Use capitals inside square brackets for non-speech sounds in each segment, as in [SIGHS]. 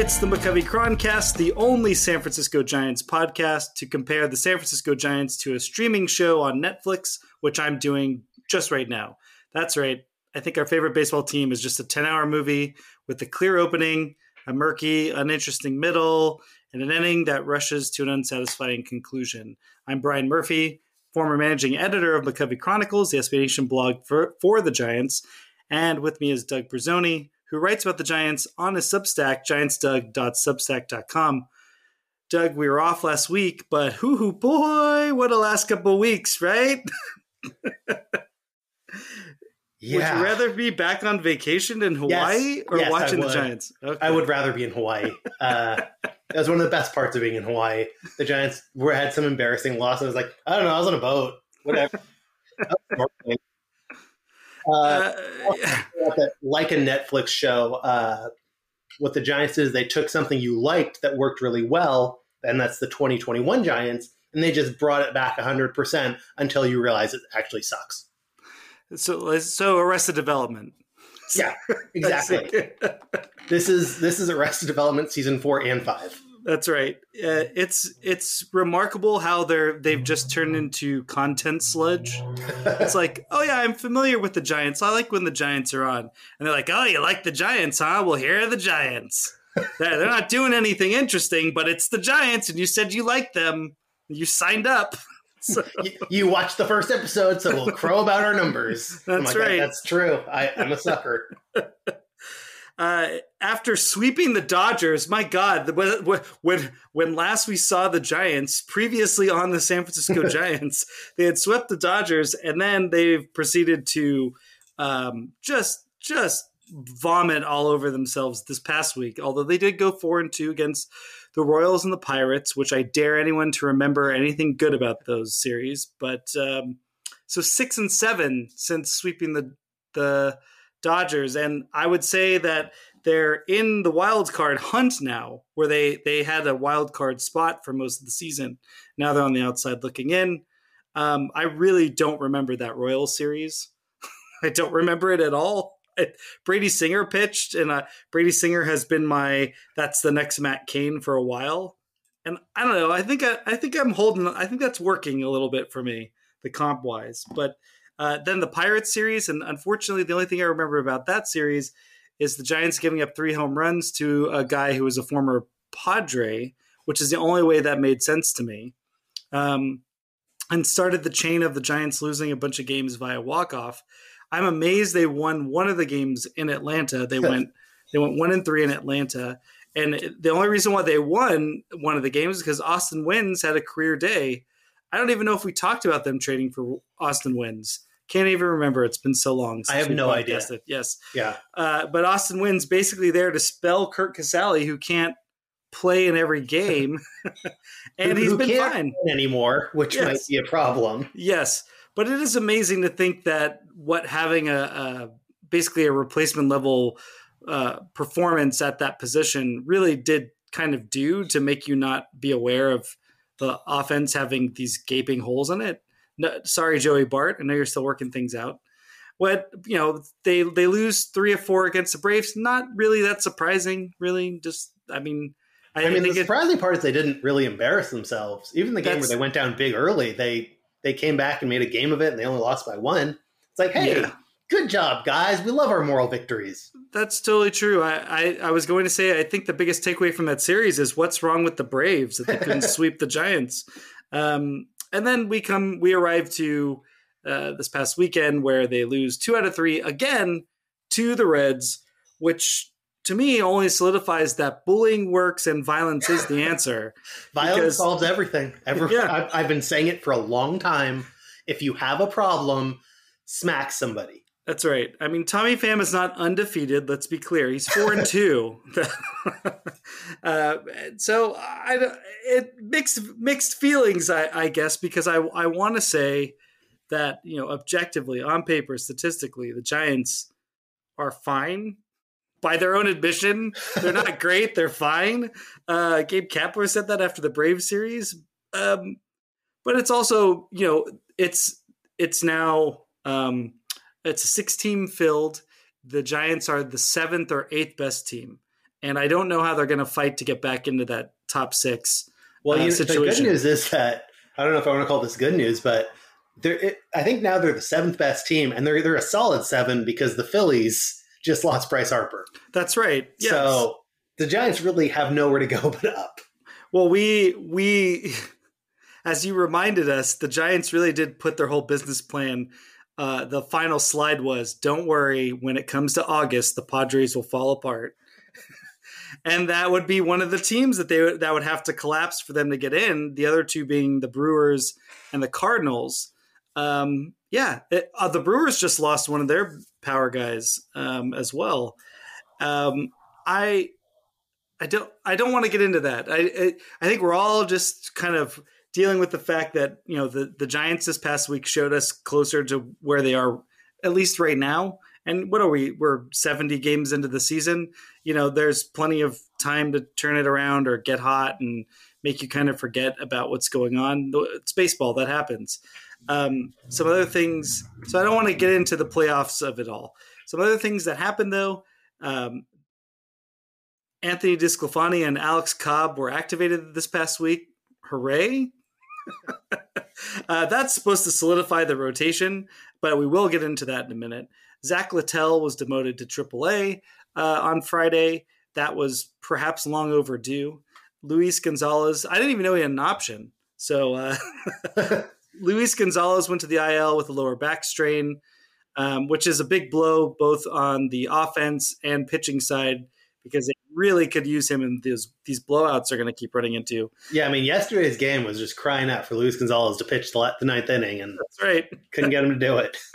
It's the McCovey Chroncast, the only San Francisco Giants podcast to compare the San Francisco Giants to a streaming show on Netflix, which I'm doing just right now. That's right. I think our favorite baseball team is just a 10 hour movie with a clear opening, a murky, uninteresting middle, and an ending that rushes to an unsatisfying conclusion. I'm Brian Murphy, former managing editor of McCovey Chronicles, the SB Nation blog for, for the Giants. And with me is Doug Bruzzone, who writes about the Giants on his Substack, giantsdoug.substack.com. Doug, we were off last week, but hoo hoo boy, what a last couple weeks, right? yeah. [LAUGHS] Would you rather be back on vacation in Hawaii Yes. or Yes, watching the. Giants? Okay. I would rather be in Hawaii. [LAUGHS] Uh, that was one of the best parts of being in Hawaii. The Giants were had some embarrassing loss. I was like, I don't know, I was on a boat. Whatever. [LAUGHS] uh, Uh, [LAUGHS] like a Netflix show, uh, what the Giants did is they took something you liked that worked really well, and that's the 2021 Giants, and they just brought it back 100% until you realize it actually sucks. so, so Arrested Development. Yeah, [LAUGHS] exactly. this is this is Arrested Development season four and five. That's right. Uh, it's it's remarkable how they're they've just turned into content sludge. It's like, oh yeah, I'm familiar with the Giants. I like when the Giants are on, and they're like, oh, you like the Giants, huh? Well, here are the Giants. they're, they're not doing anything interesting, but it's the Giants, and you said you liked them. You signed up. [LAUGHS] So, [LAUGHS] you, you watched the first episode, so we'll crow about our numbers. That's like, right. That's true. I, I'm a sucker. [LAUGHS] uh, after sweeping the Dodgers, my God, the- when, when when last we saw the Giants, previously on the San Francisco [LAUGHS] Giants, they had swept the Dodgers, and then they've proceeded to um, just just vomit all over themselves this past week. Although they did go four and two against the Royals and the Pirates, which I dare anyone to remember anything good about those series. But um, so six and seven since sweeping the the Dodgers, and I would say that they're in the wild card hunt now, where they they had a wild card spot for most of the season. Now they're on the outside looking in. Um, I really don't remember that Royal series. [LAUGHS] I don't remember it at all. I, Brady Singer pitched, and uh, Brady Singer has been my that's the next Matt Cain for a while. And I don't know. I think I, I think I'm holding. I think that's working a little bit for me, the comp wise. But uh, then the Pirates series, and unfortunately, the only thing I remember about that series is the Giants giving up three home runs to a guy who was a former Padre, which is the only way that made sense to me. Um, and started the chain of the Giants losing a bunch of games via walk off. I'm amazed they won one of the games in Atlanta. They [LAUGHS] went they went one and three in Atlanta, and the only reason why they won one of the games is because Austin Wynns had a career day. I don't even know if we talked about them trading for Austin Wynns. Can't even remember. It's been so long. I have no idea. podcasted. Yes, Yeah. uh, but Austin Wynns basically there to spell Curt Casali, who can't play in every [LAUGHS] game, and Who- he's who been can't fine. anymore, which Yes. might be a problem. Yes, but it is amazing to think that what having a, a basically a replacement level uh, performance at that position really did kind of do to make you not be aware of the offense having these gaping holes in it. No, sorry, Joey Bart. I know you're still working things out. What you know, they they lose three or four against the Braves. Not really that surprising. Really, just I mean, I, I mean, the surprising part is they didn't really embarrass themselves. Even the game where they went down big early, they they came back and made a game of it, and they only lost by one. It's like, hey, Yeah. good job, guys. We love our moral victories. That's totally true. I, I, I was going to say I think the biggest takeaway from that series is what's wrong with the Braves that they couldn't [LAUGHS] sweep the Giants. Um, and then we come we arrive to uh, this past weekend where they lose two out of three again to the Reds, which to me only solidifies that bullying works and violence is the answer. [LAUGHS] Violence Because- solves everything. Every, Yeah. I've, I've been saying it for a long time. If you have a problem, smack somebody. That's right. I mean, Tommy Pham is not undefeated. Let's be clear; he's four and [LAUGHS] two. [LAUGHS] uh, so I, it mixed mixed feelings, I, I guess, because I I want to say that you know objectively, on paper, statistically, the Giants are fine. By their own admission, they're not [LAUGHS] great. They're fine. Uh, Gabe Kapler said that after the Brave series. Um, but it's also you know it's it's now um, it's a six team filled. The Giants are the seventh or eighth best team, and I don't know how they're going to fight to get back into that top six. Well, uh, you know, the good news is that I don't know if I want to call this good news, but they're, it, I think now they're the seventh best team, and they're they're a solid seven because the Phillies just lost Bryce Harper. That's right. Yes. So the Giants really have nowhere to go [LAUGHS] but up. well, we we [LAUGHS] as you reminded us, the Giants really did put their whole business plan. Uh, the final slide was, "Don't worry, when it comes to August, the Padres will fall apart." [LAUGHS] and that would be one of the teams that they that would have to collapse for them to get in. The other two being the Brewers and the Cardinals. Um, yeah, it, uh, the Brewers just lost one of their power guys um, as well. Um, I I don't I don't want to get into that. I, I I think we're all just kind of dealing with the fact that you know the the Giants this past week showed us closer to where they are at least right now. And what are we? We're 70 games into the season. You know, there's plenty of time to turn it around or get hot and make you kind of forget about what's going on. It's baseball that happens. Um, some other things. So I don't want to get into the playoffs of it all. Some other things that happened though. Um, Anthony DeSclafani and Alex Cobb were activated this past week. Hooray! [LAUGHS] uh, that's supposed to solidify the rotation, but we will get into that in a minute. Zach Littell was demoted to AAA uh, on Friday. That was perhaps long overdue. Luis Gonzalez, I didn't even know he had an option. So uh, [LAUGHS] Luis Gonzalez went to the IL with a lower back strain, um, which is a big blow both on the offense and pitching side because they really could use him in these these blowouts they're going to keep running into. Yeah, I mean, yesterday's game was just crying out for Luis Gonzalez to pitch the, the ninth inning, and That's right. couldn't get him to do it. [LAUGHS]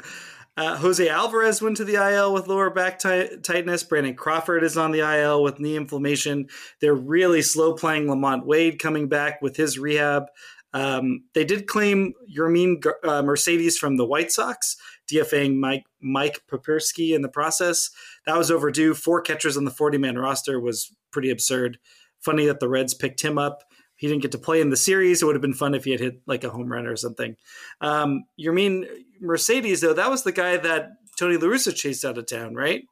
Uh, Jose Alvarez went to the IL with lower back ti- tightness. Brandon Crawford is on the IL with knee inflammation. They're really slow playing LaMonte Wade coming back with his rehab. Um, they did claim Yermin uh, Mercedes from the White Sox, DFAing Mike Mike Papierski in the process. That was overdue. Four catchers on the 40 man roster was pretty absurd. Funny that the Reds picked him up. He didn't get to play in the series. It would have been fun if he had hit like a home run or something. Um, Yermin Mercedes, though, that was the guy that Tony La Russa chased out of town, right?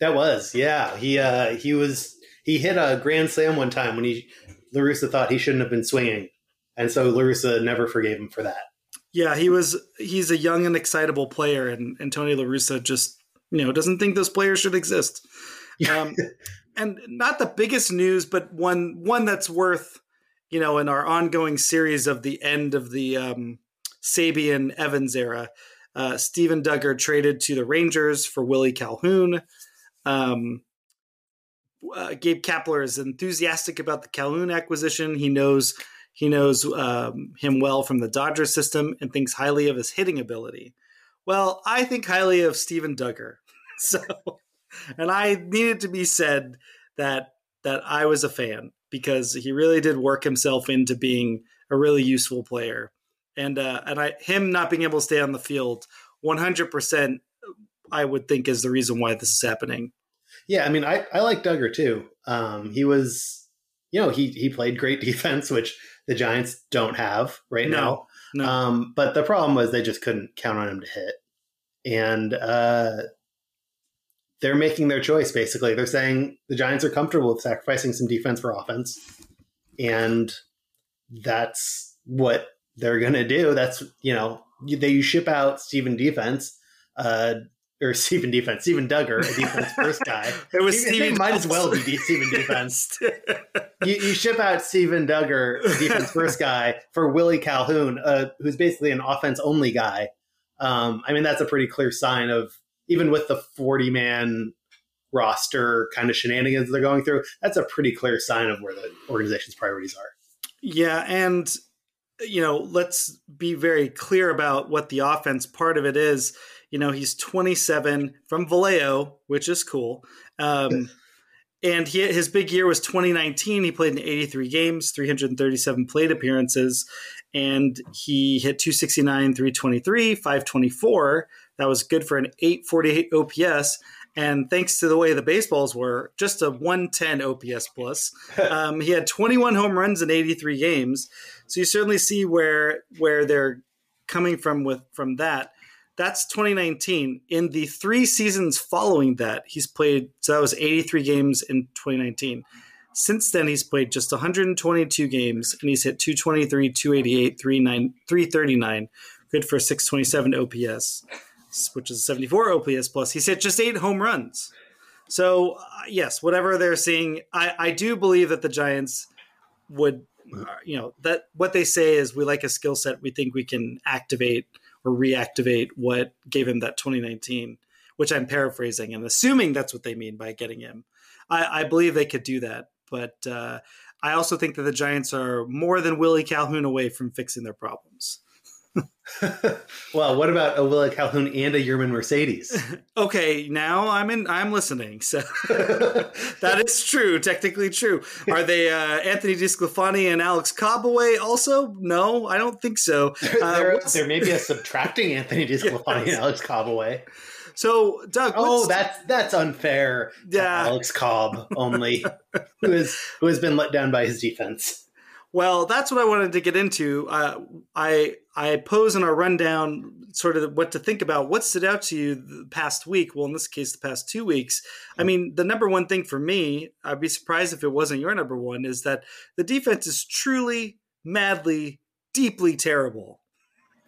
That was, yeah. He uh, he was he hit a grand slam one time when he La Russa thought he shouldn't have been swinging, and so La Russa never forgave him for that. Yeah, he was. He's a young and excitable player, and, and Tony La Russa just you know doesn't think those players should exist. Um, and not the biggest news, but one one that's worth you know in our ongoing series of the end of the um, Sabean Evans era. Uh, Steven Duggar traded to the Rangers for Willie Calhoun. Um, uh, Gabe Kapler is enthusiastic about the Calhoun acquisition. He knows he knows um, him well from the Dodger system and thinks highly of his hitting ability. Well, I think highly of Steven Duggar. [LAUGHS] so, and I needed to be said that that I was a fan because he really did work himself into being a really useful player. And uh, and I him not being able to stay on the field 100% I would think is the reason why this is happening. Yeah, I mean, I, I like Duggar too. Um, he was, you know, he he played great [LAUGHS] defense, which the Giants don't have right No, now. no. Um, but the problem was they just couldn't count on him to hit, and uh, they're making their choice. Basically, they're saying the Giants are comfortable with sacrificing some defense for offense, and that's what they're going to do. That's you know they you ship out Steven Defense. Uh, or Stephen Defense, Steven Duggar, a defense [LAUGHS] first guy. It was He- Steven might as well be Stephen Defense. [LAUGHS] you, you ship out Steven Duggar, a defense first guy, for Willie Calhoun, uh, who's basically an offense only guy. Um, I mean, that's a pretty clear sign of even with the 40 man roster kind of shenanigans they're going through, that's a pretty clear sign of where the organization's priorities are. Yeah, and you know, let's be very clear about what the offense part of it is. You know, he's 27 from Vallejo, which is cool. Um, and he, his big year was 2019. He played in 83 games, 337 plate appearances, and he hit 269, 323, 524. That was good for an 848 OPS. And thanks to the way the baseballs were, just a 110 OPS plus. [LAUGHS] Um, he had 21 home runs in 83 games. So you certainly see where where they're coming from with from that. That's 2019. In the three seasons following that, he's played. So that was 83 games in 2019. Since then, he's played just 122 games, and he's hit 223, 288, 39, 339, good for 627 OPS, which is 74 OPS plus. He's hit just eight home runs. So uh, yes, whatever they're seeing, I, I do believe that the Giants would, uh, you know, that what they say is we like a skill set. We think we can activate or reactivate what gave him that 2019, which I'm paraphrasing and assuming that's what they mean by getting him. I, I believe they could do that, but uh, I also think that the Giants are more than Willie Calhoun away from fixing their problems. [LAUGHS] well, what about a Willa Calhoun and a Yermin Mercedes? [LAUGHS] Okay, now I'm in. I'm listening. So [LAUGHS] that is true, technically true. Are they uh, Anthony DeSclafani and Alex Cobb away? Also, no, I don't think so. Uh, there, there may be a subtracting Anthony DeSclafani Yes. and Alex Cobb away. so, Doug. Oh, that's that's unfair. to Yeah. Alex Cobb only, who has who has been let down by his defense. Well, that's what I wanted to get into. Uh, I I pose in our rundown sort of what to think about. What stood out to you the past week? Well, in this case, the past two weeks. I mean, the number one thing for me, I'd be surprised if it wasn't your number one, is that the defense is truly, madly, deeply terrible,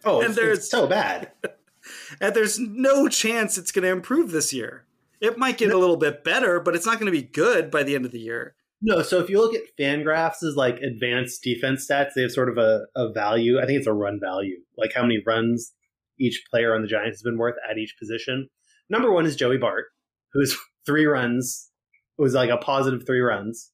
Oh, And it's, there's- it's so bad. [LAUGHS] and there's no chance it's going to improve this year. It might get a little bit better, but it's not going to be good by the end of the year. No, so if you look at Fangraphs' as like advanced defense stats, they have sort of a, a value. I think it's a run value, like how many runs each player on the Giants has been worth at each position. Number one is Joey Bart, who's [LAUGHS] three runs, it was like a positive three runs,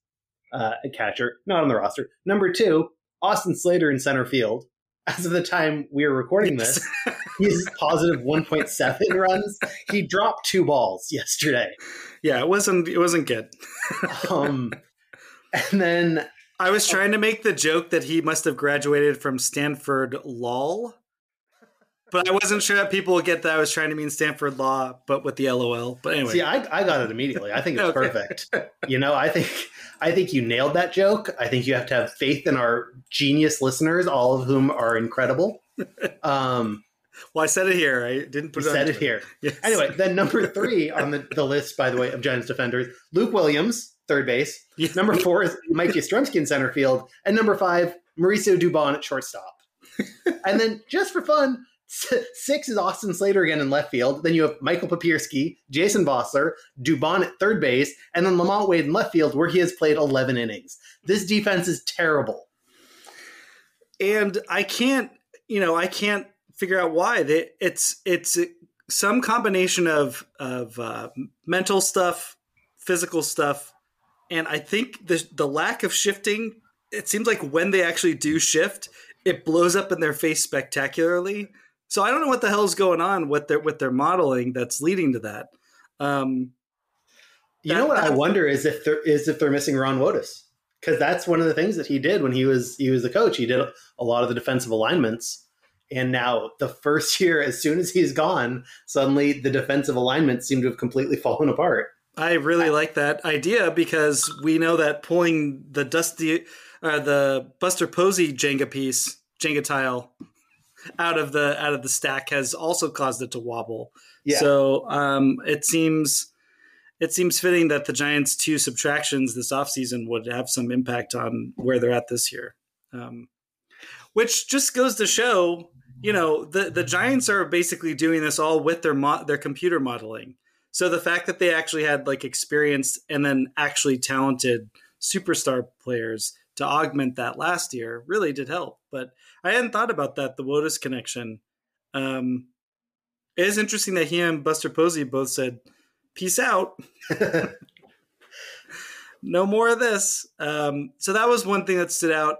uh, a catcher, not on the roster. Number two, Austin Slater in center field. As of the time we are recording this, he's [LAUGHS] positive 1.7 runs. He dropped two balls yesterday. yeah, it wasn't it wasn't good. [LAUGHS] Um, and then I was trying to make the joke that he must have graduated from Stanford Law, but I wasn't sure that people would get that I was trying to mean Stanford Law, but with the LOL. But anyway, See, I, I got it immediately. I think it's [LAUGHS] Okay. perfect. You know, I think I think you nailed that joke. I think you have to have faith in our genius listeners, all of whom are incredible. [LAUGHS] Um, well, I said it here. I didn't put it said it here. [LAUGHS] Yes. Anyway, then number three on the, the list, by the way, of Giants defenders, Luke Williams, third base. Yeah. Number four is Mike Yastrzemski in center field, and number five, Mauricio Dubon at shortstop. [LAUGHS] and then, just for fun, six is Austin Slater again in left field. Then you have Michael Papierski, Jason Vosler, Dubon at third base, and then LaMonte Wade in left field, where he has played 11 innings. This defense is terrible. and I can't, you know, I can't figure out why. They, it's it's some combination of of uh, mental stuff, physical stuff, and I think the the lack of shifting. It seems like when they actually do shift, it blows up in their face spectacularly. So I don't know what the hell's going on with their with their modeling that's leading to that. Um, You That- know what I wonder is if they're is if they're missing Ron Wotus because that's one of the things that he did when he was he was the coach. He did a lot of the defensive alignments, and now the first year, as soon as he's gone, suddenly the defensive alignments seem to have completely fallen apart. I really like that idea because we know that pulling the dusty, uh, the Buster Posey Jenga piece, Jenga tile, out of the out of the stack has also caused it to wobble. Yeah. So um, it seems it seems fitting that the Giants' two subtractions this offseason would have some impact on where they're at this year. Um, which just goes to show, you know, the the Giants are basically doing this all with their mo- their computer modeling. So the fact that they actually had like experienced and then actually talented superstar players to augment that last year really did help. But I hadn't thought about that, the Wotus connection. Um, it is interesting that he and Buster Posey both said, peace out. [LAUGHS] no more of this. Um, so that was one thing that stood out.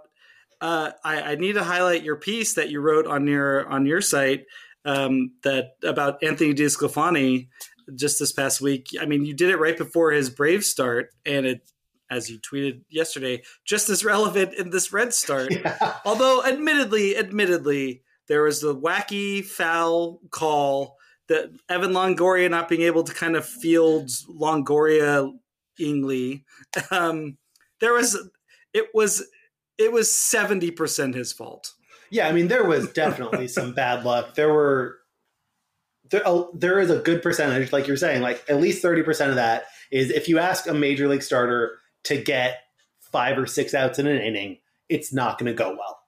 Uh, I, I, need to highlight your piece that you wrote on your on your site um, that about Anthony DeSclafani just this past week. I mean, you did it right before his Brave start, and it, as you tweeted yesterday, just as relevant in this Red start. [LAUGHS] Yeah. Although, admittedly, admittedly, there was the wacky foul call that Evan Longoria not being able to kind of field Longoria Ingley. [LAUGHS] Um, there was it was it was seventy percent his fault. Yeah, I mean there was definitely some bad luck. There were there, there is a good percentage, like you're saying, like at least 30% of that is if you ask a major league starter to get five or six outs in an inning, it's not going to go well.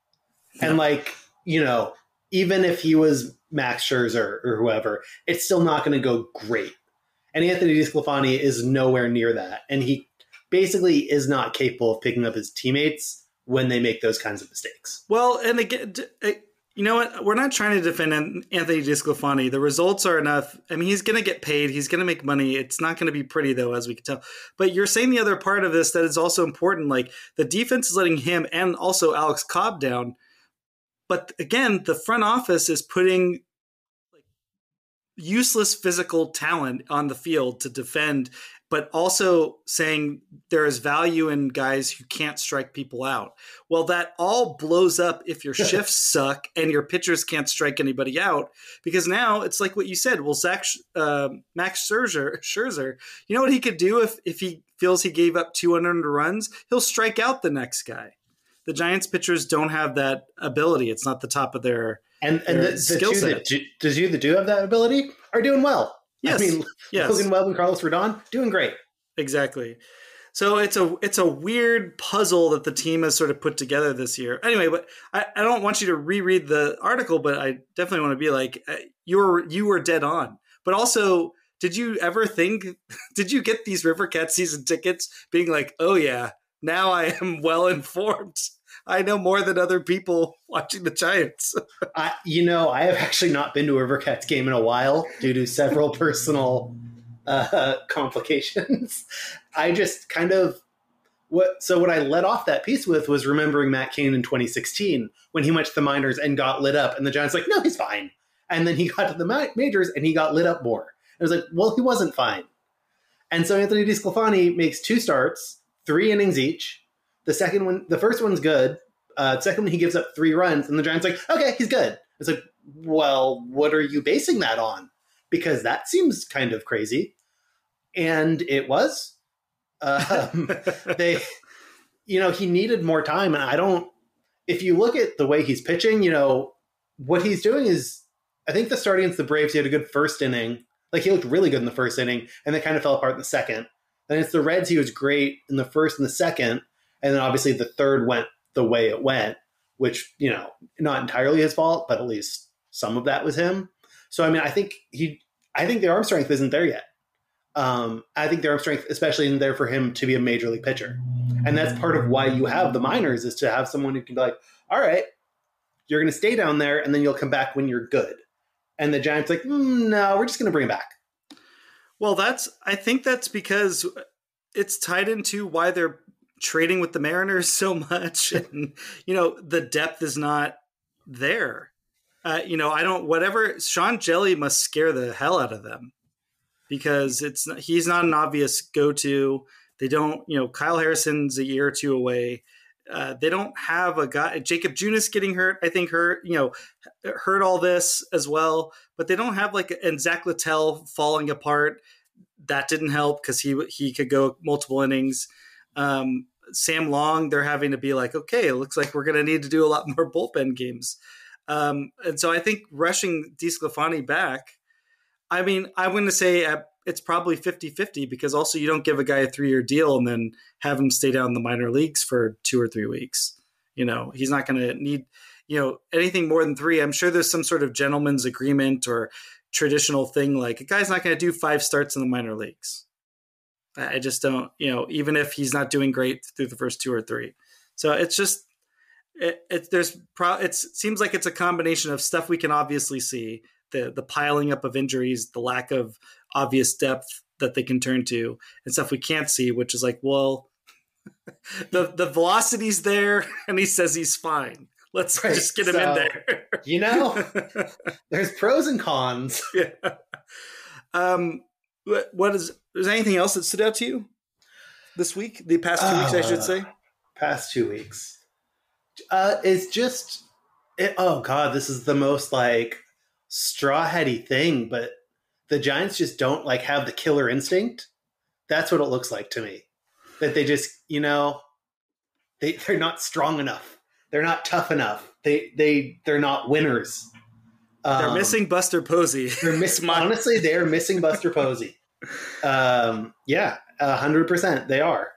And like, you know, even if he was Max Scherzer or whoever, it's still not going to go great. And Anthony DeSclafani is nowhere near that. And he basically is not capable of picking up his teammates when they make those kinds of mistakes. Well, and again, you know what? We're not trying to defend Anthony DeSclafani. The results are enough. I mean, he's going to get paid. He's going to make money. It's not going to be pretty, though, as we can tell. But you're saying the other part of this that is also important. Like the defense is letting him and also Alex Cobb down. But again, the front office is putting useless physical talent on the field to defend but also saying there is value in guys who can't strike people out. Well, that all blows up if your shifts suck and your pitchers can't strike anybody out because now it's like what you said. Well, Zach uh, Max Scherzer, [LAUGHS] Scherzer, you know what he could do if if he feels he gave up 200 runs, he'll strike out the next guy. The Giants pitchers don't have that ability. It's not the top of their and and the, the two that do, does you that do have that ability are doing well. Yes. I mean, yes. Logan Webb and Carlos Rodon doing great. Exactly. So it's a it's a weird puzzle that the team has sort of put together this year. Anyway, but I, I don't want you to reread the article, but I definitely want to be like uh, you were you were dead on. But also, did you ever think? [LAUGHS] Did you get these River Cat season tickets, being like, oh yeah, now I am well informed. I know more than other people [LAUGHS] watching the Giants. [LAUGHS] I, you know, I have actually not been to a Rivercats game in a while due to several [LAUGHS] personal uh, complications. I just kind of what. So what I let off that piece with was remembering Matt Cain in 2016 when he went to the minors and got lit up, and the Giants like, no, he's fine. And then he got to the majors and he got lit up more. I was like, well, he wasn't fine. And so Anthony DeSclafani makes two starts, three innings each the second one, the first one's good. Uh, second one, he gives up three runs, and the Giants like, okay, he's good. It's like, well, what are you basing that on? Because that seems kind of crazy, and it was. Um, [LAUGHS] they, you know, he needed more time, and I don't. If you look at the way he's pitching, you know, what he's doing is, I think the start against the Braves, he had a good first inning. Like he looked really good in the first inning, and then kind of fell apart in the second. Then it's the Reds, he was great in the first and the second and then obviously the third went the way it went, which, you know, not entirely his fault, but at least some of that was him. So, I mean, I think he, I think the arm strength isn't there yet. Um, I think the arm strength, especially isn't there for him to be a major league pitcher. And that's part of why you have the minors is to have someone who can be like, all right, you're going to stay down there and then you'll come back when you're good. And the Giants like, mm, no, we're just going to bring him back. Well, that's, I think that's because it's tied into why they're trading with the Mariners [LAUGHS] so much, and you know the depth is not there. Uh, you know, I don't. Whatever Sean Hjelle must scare the hell out of them because it's he's not an obvious go to. They don't. You know, Kyle Harrison's a year or two away. Uh, they don't have a guy. Jakob Junis getting hurt, I think hurt. You know, hurt all this as well. But they don't have like and Zach Littell falling apart. That didn't help because he he could go multiple innings. Um, Sam Long, they're having to be like, okay, it looks like we're going to need to do a lot [LAUGHS] more bullpen games. Um, and so I think rushing DeSclafani back, I mean, I'm going to say it's probably 50 50 because also you don't give a guy a three year deal and then have him stay down in the minor leagues for two or three weeks. You know, he's not going to need, you know anything more than three, I'm sure there's some sort of gentleman's agreement or traditional thing like a guy's not going to do five starts in the minor leagues. I just don't, you know, even if he's not doing great through the first two or three. So it's just it, it there's pro it seems like it's a combination of stuff we can obviously see the the piling up of injuries, the lack of obvious depth that they can turn to, and stuff we can't see, which is like, well, [LAUGHS] the the velocity's there, [LAUGHS] and he says he's fine. Let's right. just get him so, in there. you know, [LAUGHS] there's pros and cons. Yeah. Um, what is? There's anything else that stood out to you this week? The past two uh, weeks, I should uh, say. Past two weeks. Uh, it's just, it, oh god, this is the most like straw heady thing, but the Giants just don't like have the killer instinct. That's what it looks like to me. That they just, you know, they they're not strong enough. They're not tough enough. They they they're not winners. They're um, missing Buster Posey. They're missing. [LAUGHS] honestly, they are missing Buster Posey. Um, yeah, hundred percent, they are.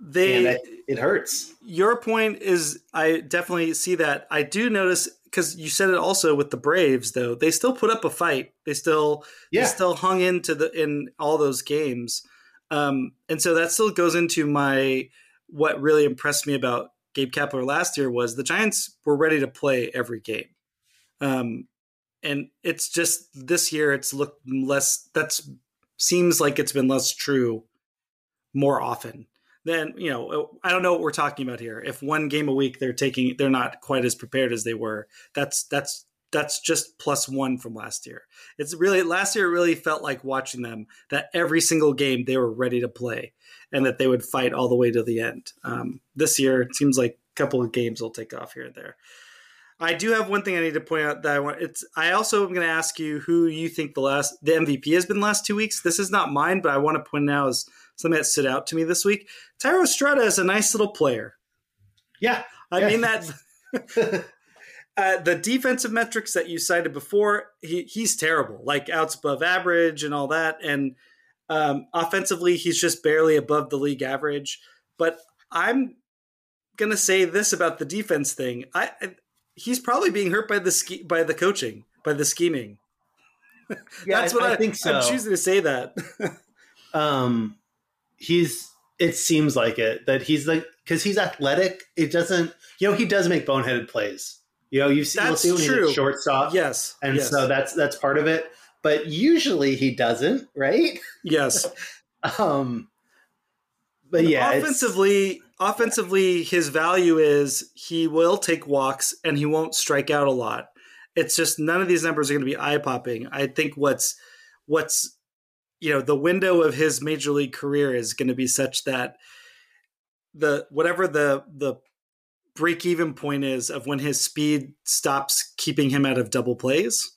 They it, it hurts. Your point is, I definitely see that. I do notice because you said it also with the Braves, though they still put up a fight. They still, yeah. they still hung into the in all those games, um, and so that still goes into my what really impressed me about Gabe Kapler last year was the Giants were ready to play every game. Um, and it's just this year it's looked less that's seems like it's been less true more often then you know I don't know what we're talking about here. If one game a week they're taking, they're not quite as prepared as they were. That's that's that's just plus one from last year. It's really last year. It really felt like watching them that every single game they were ready to play and that they would fight all the way to the end. Um, this year it seems like a couple of games will take off here and there. I do have one thing I need to point out that I want. It's I also am going to ask you who you think the last the MVP has been the last two weeks. This is not mine, but I want to point out as something that stood out to me this week. Thairo Estrada is a nice little player. Yeah, I yeah. mean that. [LAUGHS] uh, the defensive metrics that you cited before, he, he's terrible, like outs above average and all that. And um, offensively, he's just barely above the league average. But I'm gonna say this about the defense thing. I, I he's probably being hurt by the ske- by the coaching, by the scheming. Yeah, That's what I, I, think so. I'm choosing to say that. [LAUGHS] um, he's it seems like it that he's like because he's athletic. It doesn't, you know, he does make boneheaded plays. You know, you see, you'll see when true. he's shortstop. Yes, and yes. so that's that's part of it. But usually he doesn't, right? Yes. [LAUGHS] um, but yeah, offensively, offensively, his value is he will take walks and he won't strike out a lot. It's just none of these numbers are going to be eye popping. I think what's what's you know the window of his major league career is going to be such that the whatever the the break even point is of when his speed stops keeping him out of double plays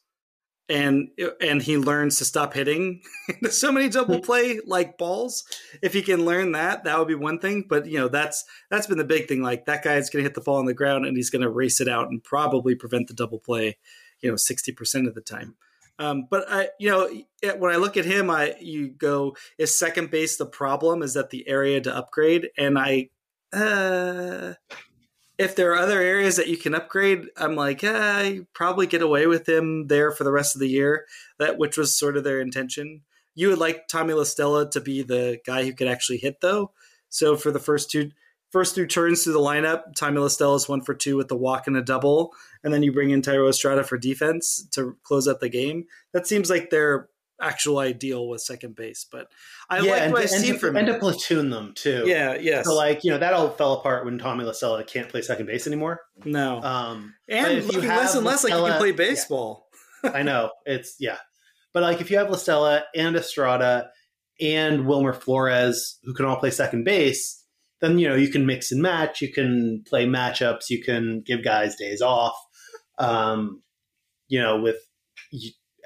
and and he learns to stop hitting. [LAUGHS] So many double play like balls. If he can learn that that would be one thing but you know that's that's been the big thing. Like that guy's going to hit the ball on the ground and he's going to race it out and probably prevent the double play you know 60% of the time. Um, but I, you know, when I look at him, I you go, is second base the problem? Is that the area to upgrade? And I, uh, if there are other areas that you can upgrade, I'm like, eh, probably get away with him there for the rest of the year. That which was sort of their intention. You would like Tommy La Stella to be the guy who could actually hit, though. So for the first two first two turns through the lineup, Tommy La Stella is one for two with the walk and a double, and then you bring in Thairo Estrada for defense to close out the game. That seems like their actual ideal with second base. But I yeah, like what I've seen to, from and to platoon them too. Yeah, yes. So like you know that all fell apart when Tommy La Stella can't play second base anymore. No, um, and looking less and less like he can play baseball. Yeah. [LAUGHS] I know it's yeah, but like if you have La Stella and Estrada and Wilmer Flores who can all play second base then you know you can mix and match. You can play matchups. You can give guys days off. Um, you know, with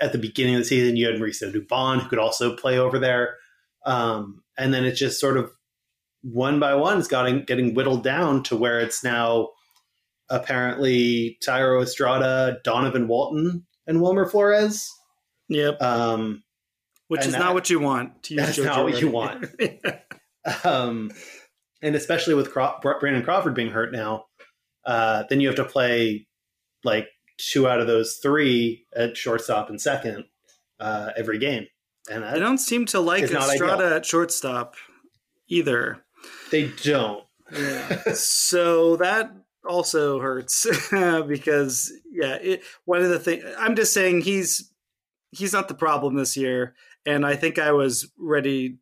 at the beginning of the season, you had Mauricio Dubon who could also play over there, um, and then it's just sort of one by one is getting getting whittled down to where it's now apparently Thairo Estrada, Donovan Walton, and Wilmer Flores. Yep. Um, Which is that, not what you want. To use that's not what you want. [LAUGHS] um, and especially with Craw- Brandon Crawford being hurt now, uh, then you have to play like two out of those three at shortstop and second uh, every game. And I don't seem to like Estrada at shortstop either. They don't. Yeah. [LAUGHS] so that also hurts [LAUGHS] because yeah, it, one of the things I'm just saying he's he's not the problem this year, and I think I was ready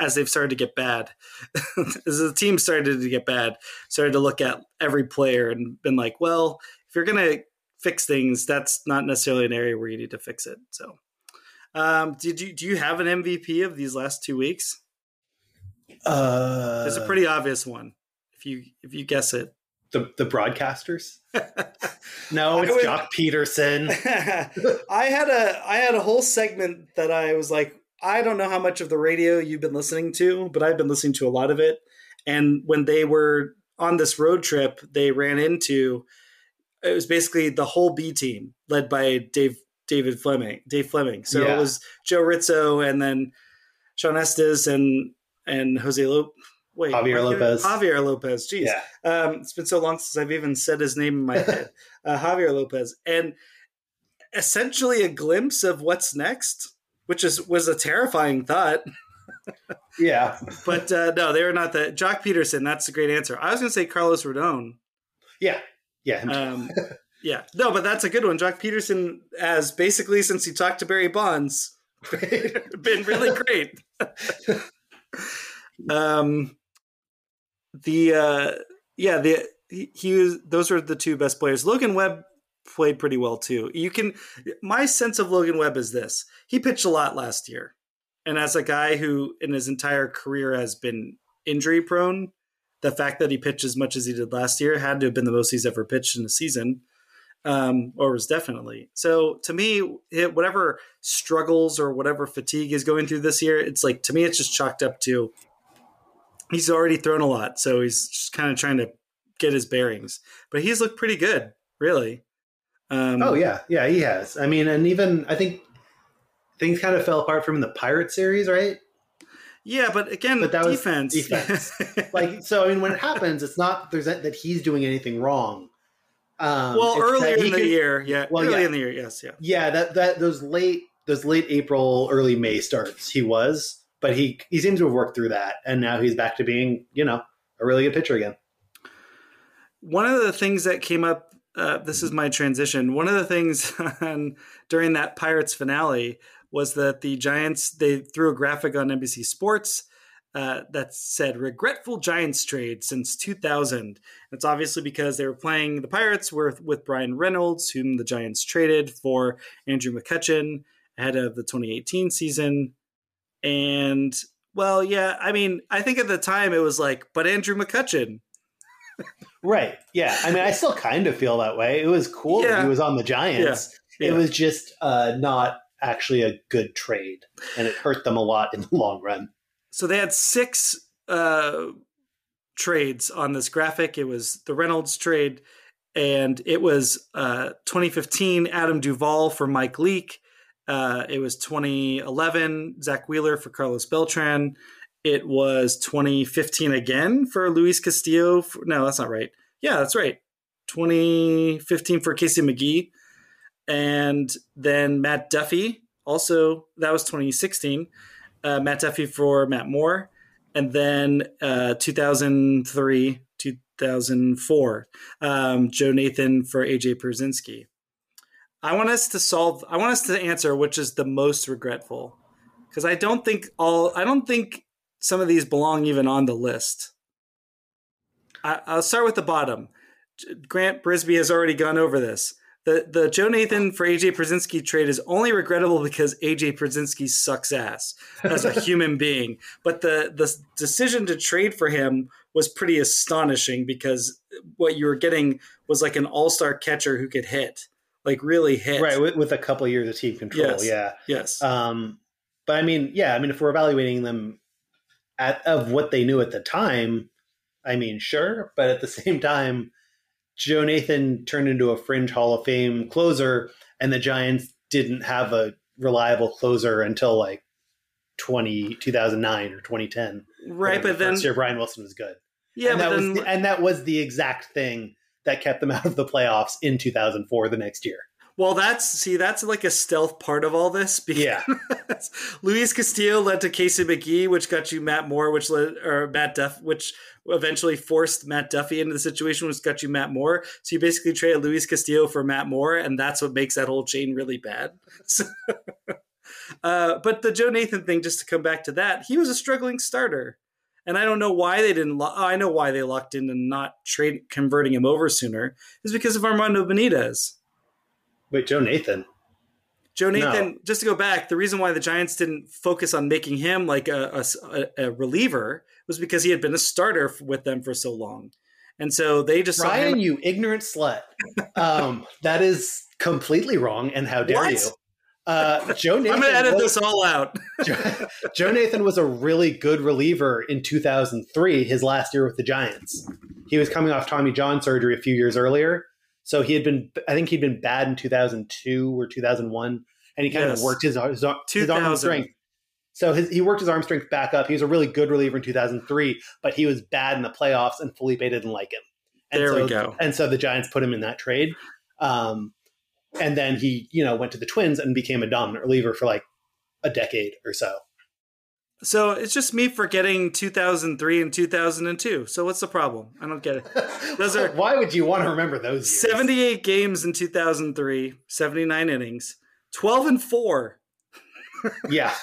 as they've started to get bad, [LAUGHS] as the team started to get bad, started to look at every player and been like, well, if you're gonna fix things, that's not necessarily an area where you need to fix it. So, um, did you do you have an MVP of these last two weeks? Uh, There's a pretty obvious one. If you if you guess it, the the broadcasters. [LAUGHS] no, it's Joc Pederson. [LAUGHS] I had a I had a whole segment that I was like, I don't know how much of the radio you've been listening to, but I've been listening to a lot of it. And when they were on this road trip, they ran into it was basically the whole B team led by Dave David Fleming, Dave Fleming. So yeah. it was Joe Ritzo and then Shawn Estes and and Jose Lopez. Wait, Javier Lopez. Javier Lopez. Jeez, yeah. um, it's been so long since I've even said his name in my head. [LAUGHS] Uh, Javier Lopez, and essentially a glimpse of what's next, which is was a terrifying thought. [LAUGHS] yeah, but uh, no, they are not the Joc Pederson. That's a great answer. I was going to say Carlos Rodon. Yeah, yeah, um, [LAUGHS] yeah. No, but that's a good one. Joc Pederson has basically since he talked to Barry Bonds [LAUGHS] been really great. [LAUGHS] um, the uh, yeah the he, he was those are the two best players. Logan Webb played pretty well too. You can my sense of Logan Webb is this: he pitched a lot last year, and as a guy who in his entire career has been injury prone, the fact that he pitched as much as he did last year had to have been the most he's ever pitched in a season. Um, or was definitely so to me it, whatever struggles or whatever fatigue is going through this year it's like to me it's just chalked up to he's already thrown a lot, so he's just kind of trying to get his bearings. But he's looked pretty good, really. Um, oh yeah, yeah, he has. I mean, and even I think things kind of fell apart from the Pirate series, right? Yeah, but again, but that defense, defense. [LAUGHS] like so. I mean, when it happens, it's not there's that, that he's doing anything wrong. Um, well, earlier in the year, yeah. Well, early yeah. in the year, yes, yeah. Yeah, that that those late those late April, early May starts, he was but he he seems to have worked through that, and now he's back to being you know a really good pitcher again. One of the things that came up, uh, this is my transition. One of the things [LAUGHS] on, during that Pirates finale was that the Giants they threw a graphic on NBC Sports uh, that said regretful Giants trade since 2000. It's obviously because they were playing the Pirates with, with Bryan Reynolds, whom the Giants traded for Andrew McCutchen ahead of the 2018 season. And well, yeah, I mean, I think at the time it was like, but Andrew McCutchen. right. Yeah. I mean, I still kind of feel that way. It was cool yeah. that he was on the Giants. Yeah. Yeah. It was just uh, not actually a good trade, and it hurt them a lot in the [LAUGHS] long run. So they had six uh, trades on this graphic. It was the Reynolds trade, and it was uh, 2015 Adam Duvall for Mike Leake, uh, it was 2011, Zack Wheeler for Carlos Beltran. It was 2015 again for Luis Castillo. For, no, that's not right. Yeah, that's right. 2015 for Casey McGehee. And then Matt Duffy, also, that was 2016. Uh, Matt Duffy for Matt Moore. And then uh, 2003, 2004, um, Joe Nathan for AJ Pierzynski. I want us to solve. I want us to answer which is the most regretful, because I don't think all. I don't think some of these belong even on the list. I, I'll start with the bottom. Grant Brisbee has already gone over this. The the Joe Nathan for AJ Pierzynski trade is only regrettable because AJ Pierzynski sucks ass as a [LAUGHS] human being. But the the decision to trade for him was pretty astonishing because what you were getting was like an all star catcher who could hit like really hit. Right, with, with a couple of years of team control. Yes. Yeah. Yes. Um, but I mean, yeah, I mean, if we're evaluating them at of what they knew at the time, I mean, sure, but at the same time, Joe Nathan turned into a fringe Hall of Fame closer, and the Giants didn't have a reliable closer until like 20, 2009 or 2010. Right, but then year Brian Wilson was good. Yeah, and that was the, and that was the exact thing that kept them [LAUGHS] out of the playoffs in 2004 the next year. Well, that's see, that's like a stealth part of all this. [LAUGHS] Because yeah, Luis Castillo led to Casey McGehee, which got you Matt Moore, which led or Matt Duff, which eventually forced Matt Duffy into the situation, which got you Matt Moore. So you basically traded Luis Castillo for Matt Moore, and that's what makes that whole chain really bad. [LAUGHS] So, uh, but the Joe Nathan thing, just to come back to that, he was a struggling starter. And I don't know why they didn't. Lo- I know why they locked in and not trade converting him over sooner is because of Armando Benitez. Wait, Joe Nathan. Joe Nathan. No. Just to go back, the reason why the Giants didn't focus on making him like a, a, a reliever was because he had been a starter with them for so long, and so they just Ryan, him- you ignorant slut. um, [LAUGHS] that is completely wrong, and how dare what? you? Uh, Joe [LAUGHS] Nathan. I'm going to edit was, this all out. [LAUGHS] Joe, Joe Nathan was a really good reliever in 2003, his last year with the Giants. He was coming off Tommy John surgery a few years earlier. So he had been, I think he'd been bad in 2002 or 2001, and he kind yes. of worked his, his, his arm strength. So his, he worked his arm strength back up. He was a really good reliever in 2003, but he was bad in the playoffs, and Felipe didn't like him. And there so, we go. And so the Giants put him in that trade. Um, and then he you know went to the Twins and became a dominant reliever for like a decade or so. So it's just me forgetting 2003 and 2002. So what's the problem? I don't get it. Those are [LAUGHS] why would you want to remember those? Years? 78 games in 2003, 79 innings, 12 and four. [LAUGHS] yeah,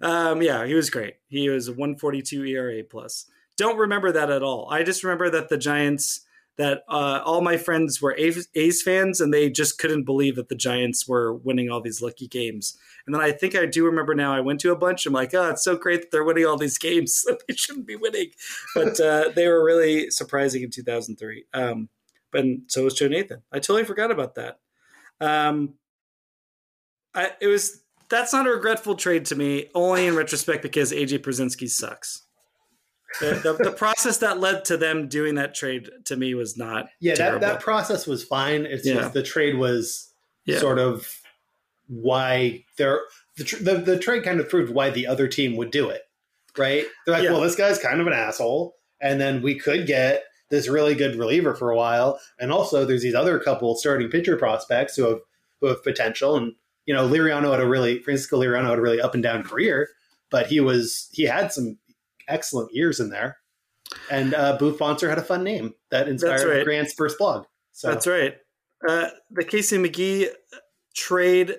um, yeah, he was great. He was 142 ERA plus. Don't remember that at all. I just remember that the Giants that uh, all my friends were A's fans and they just couldn't believe that the Giants were winning all these lucky games. And then I think I do remember now I went to a bunch. I'm like, oh, it's so great that they're winning all these games that [LAUGHS] they shouldn't be winning. But uh, they were really surprising in 2003. Um, but so was Joe Nathan. I totally forgot about that. Um, I, it was that's not a regretful trade to me, only in retrospect because AJ Pierzynski sucks the, the, the, process that led to them doing that trade to me was not yeah that, that process was fine it's yeah. just the trade was yeah. sort of why they're the, the, the trade kind of proved why the other team would do it right they're like yeah. well this guy's kind of an asshole and then we could get this really good reliever for a while and also there's these other couple starting pitcher prospects who have who have potential and you know Liriano had a really Francisco Liriano had a really up and down career but he was he had some excellent years in there. And uh, Boof Bonser had a fun name that inspired right. Grant's first blog. So that's right. Uh, the Casey McGehee trade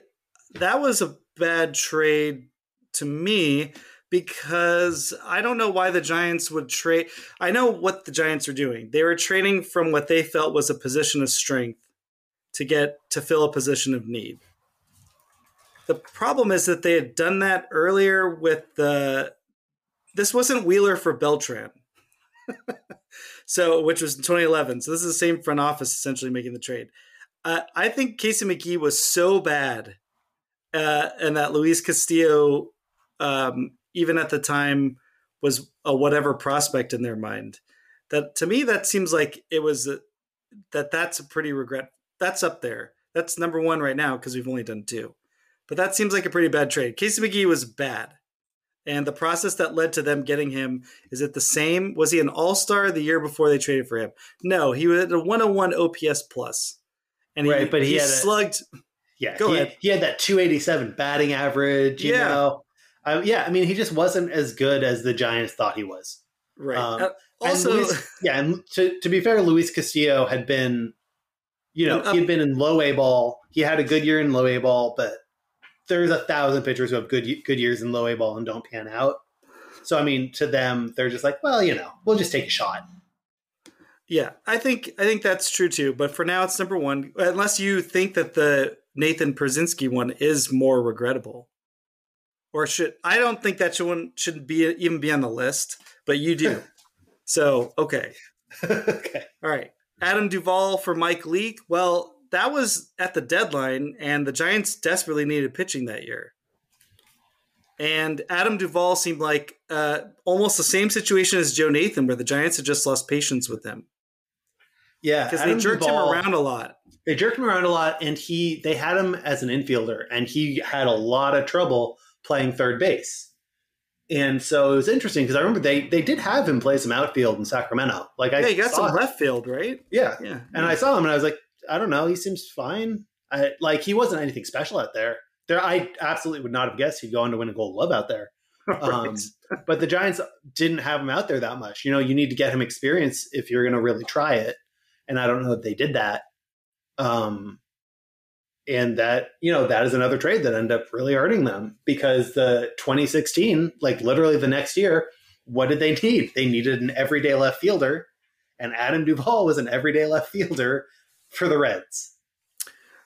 that was a bad trade to me because I don't know why the Giants would trade. I know what the Giants are doing. They were trading from what they felt was a position of strength to get to fill a position of need. The problem is that they had done that earlier with the this wasn't Wheeler for Beltran. [LAUGHS] so, which was 2011. So this is the same front office essentially making the trade. Uh, I think Casey McGehee was so bad, uh, and that Luis Castillo, um, even at the time, was a whatever prospect in their mind. That to me, that seems like it was a, that. That's a pretty regret. That's up there. That's number one right now because we've only done two. But that seems like a pretty bad trade. Casey McGehee was bad. And the process that led to them getting him is it the same? Was he an All Star the year before they traded for him? No, he was at a 101 OPS plus, and he, right, but he, he slugged. A, yeah, go he, ahead. He had that 287 batting average. You yeah. know, uh, yeah. I mean, he just wasn't as good as the Giants thought he was. Right. Um, uh, also, Luis, yeah, and to, to be fair, Luis Castillo had been, you know, he had been in low A ball. He had a good year in low A ball, but there's a thousand pitchers who have good good years in low A ball and don't pan out. So I mean, to them, they're just like, well, you know, we'll just take a shot. Yeah, I think I think that's true too. But for now, it's number one. Unless you think that the Nathan Pierzynski one is more regrettable, or should I don't think that one should be even be on the list, but you do. [LAUGHS] so okay, [LAUGHS] okay, all right. Adam Duvall for Mike Leake. Well, that was at the deadline, and the Giants desperately needed pitching that year. And Adam Duvall seemed like uh, almost the same situation as Joe Nathan, where the Giants had just lost patience with him. Yeah, because they jerked Duvall, him around a lot. They jerked him around a lot, and he they had him as an infielder, and he had a lot of trouble playing third base. And so it was interesting because I remember they they did have him play some outfield in Sacramento. Like I yeah, he got some left field, right? Yeah, Yeah, and I saw him and I was like, I don't know, he seems fine. I, like he wasn't anything special out there. There, I absolutely would not have guessed he'd go on to win a Gold Glove out there. [LAUGHS] Um, but the Giants didn't have him out there that much. You know, you need to get him experience if you're going to really try it. And I don't know if they did that. Um, and that, you know, that is another trade that ended up really hurting them because the 2016, like literally the next year, what did they need? They needed an everyday left fielder, and Adam Duvall was an everyday left fielder for the Reds.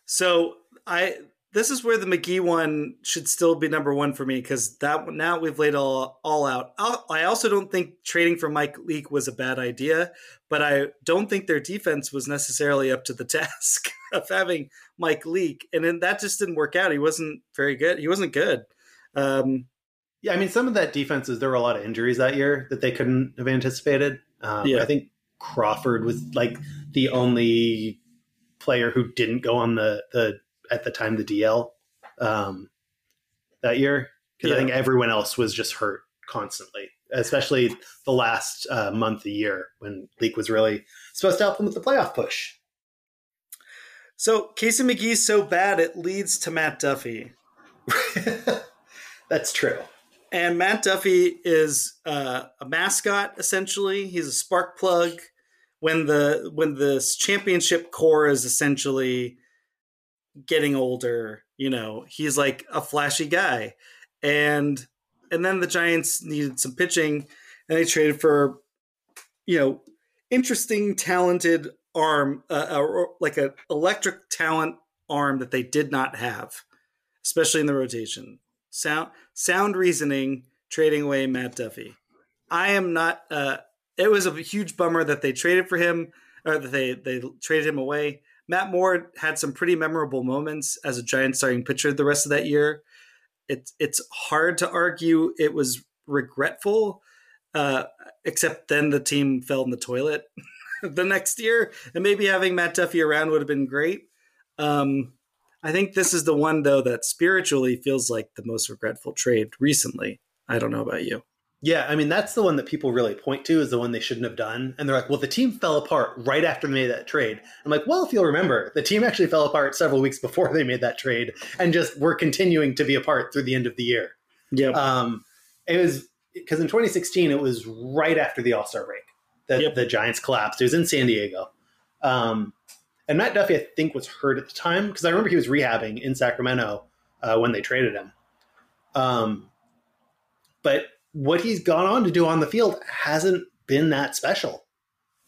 So I this is where the McGehee one should still be number one for me because that now we've laid all all out. I'll, I also don't think trading for Mike Leake was a bad idea, but I don't think their defense was necessarily up to the [LAUGHS] task of having Mike Leake, and then that just didn't work out. He wasn't very good. He wasn't good. Um, Yeah, I mean, some of that defense is there were a lot of injuries that year that they couldn't have anticipated. Um, Yeah. I think Crawford was like the only player who didn't go on the the at the time the DL um, that year because Yeah. I think everyone else was just hurt constantly, especially the last uh, month a year when Leake was really supposed to help them with the playoff push. so Casey McGehee's so bad it leads to Matt Duffy. [LAUGHS] That's true. And Matt Duffy is uh, a mascot essentially. He's a spark plug when the when the championship core is essentially getting older. You know, he's like a flashy guy, and and then the Giants needed some pitching, and they traded for you know interesting, talented arm, uh, uh, like an electric talent arm that they did not have, especially in the rotation. Sound sound reasoning trading away Matt Duffy. I am not. Uh, it was a huge bummer that they traded for him, or that they they traded him away. Matt Moore had some pretty memorable moments as a Giant starting pitcher the rest of that year. It's it's hard to argue it was regretful, uh, except then the team fell in the toilet [LAUGHS] the next year, and maybe having Matt Duffy around would have been great. Um, I think this is the one though that spiritually feels like the most regretful trade recently. I don't know about you. Yeah, I mean that's the one that people really point to is the one they shouldn't have done, and they're like, "Well, the team fell apart right after they made that trade." I'm like, "Well, if you'll remember, the team actually fell apart several weeks before they made that trade, and just were continuing to be apart through the end of the year." Yeah, Um, it was because in 2016 it was right after the All Star break that Yep. the Giants collapsed. It was in San Diego, um, and Matt Duffy I think was hurt at the time because I remember he was rehabbing in Sacramento uh, when they traded him. Um, but what he's gone on to do on the field hasn't been that special.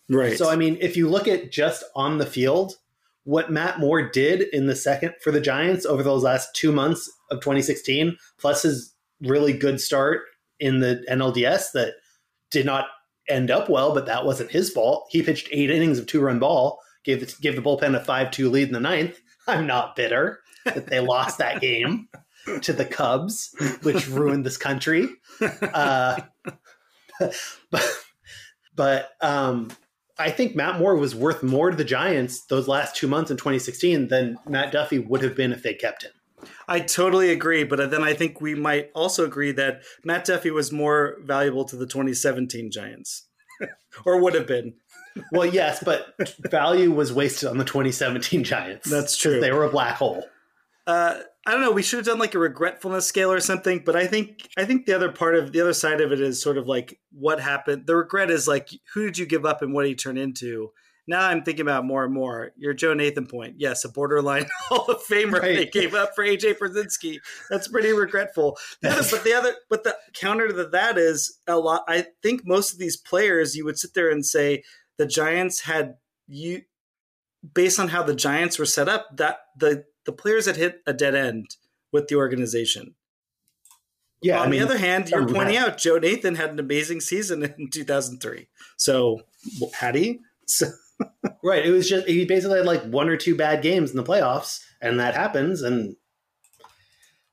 right. So I mean, if you look at just on the field, what Matt Moore did in the second for the Giants over those last two months of 2016, plus his really good start in the NLDS that did not end up well, but that wasn't his fault. He pitched eight innings of two run ball, gave the, gave the bullpen a five two lead in the ninth. [LAUGHS] I'm not bitter that they lost that game to the Cubs, which ruined this country. Uh, but [LAUGHS] but um, I think Matt Moore was worth more to the Giants those last two months in 2016 than Matt Duffy would have been if they kept him. I totally agree, but then I think we might also agree that Matt Duffy was more valuable to the 2017 Giants, [LAUGHS] or would have been. Well, yes, but value was wasted on the 2017 Giants. That's true. They were a black hole. Uh, I don't know. We should have done like a regretfulness scale or something. But I think I think the other part of the other side of it is sort of like what happened. The regret is like who did you give up and what did he turn into. Now I'm thinking about more and more. Your Joe Nathan point, yes, a borderline [LAUGHS] Hall of Famer Right. they gave up for AJ Pierzynski. That's pretty regretful. The other, but the other, but the counter to that is a lot. I think most of these players, you would sit there and say the Giants had you, based on how the Giants were set up, that the the players had hit a dead end with the organization. Yeah, On I mean, the other hand, you're pointing have. out Joe Nathan had an amazing season in [LAUGHS] 2003. So had he? So, [LAUGHS] right. It was just he basically had like one or two bad games in the playoffs, and that happens. And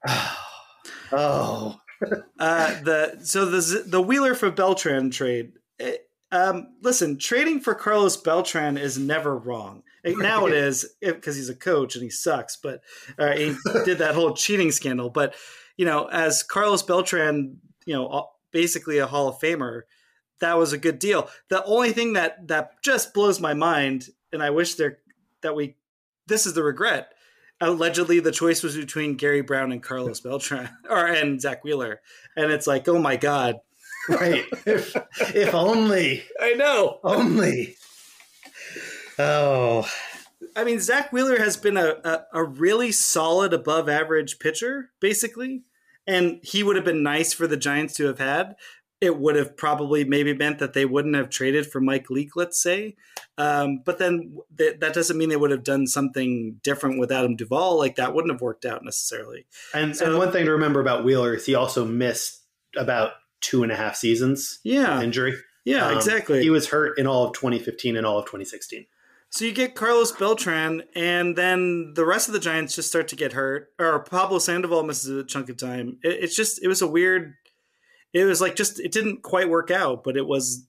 [SIGHS] oh, [LAUGHS] uh, the so the the Wheeler for Beltran trade. it- um, listen, trading for Carlos Beltran is never wrong. Now it is because he's a coach and he sucks. But uh, he [LAUGHS] did that whole cheating scandal. But you know, as Carlos Beltran, you know, basically a Hall of Famer, that was a good deal. The only thing that that just blows my mind, and I wish there that we this is the regret. Allegedly, the choice was between Gary Brown and Carlos Beltran, [LAUGHS] or and Zack Wheeler, and it's like, oh my god, right? [LAUGHS] if, if only, I know, only. Oh, I mean, Zack Wheeler has been a, a, a really solid above average pitcher, basically. And he would have been nice for the Giants to have had. It would have probably maybe meant that they wouldn't have traded for Mike Leake, let's say. Um, but then th- that doesn't mean they would have done something different with Adam Duvall. Like that wouldn't have worked out necessarily. And, so, and one thing to remember about Wheeler is he also missed about two and a half seasons. Yeah. Injury. Yeah, um, exactly. He was hurt in all of 2015 and all of 2016. So you get Carlos Beltran, and then the rest of the Giants just start to get hurt. Or Pablo Sandoval misses a chunk of time. It, it's just it was a weird. It was like just it didn't quite work out, but it was,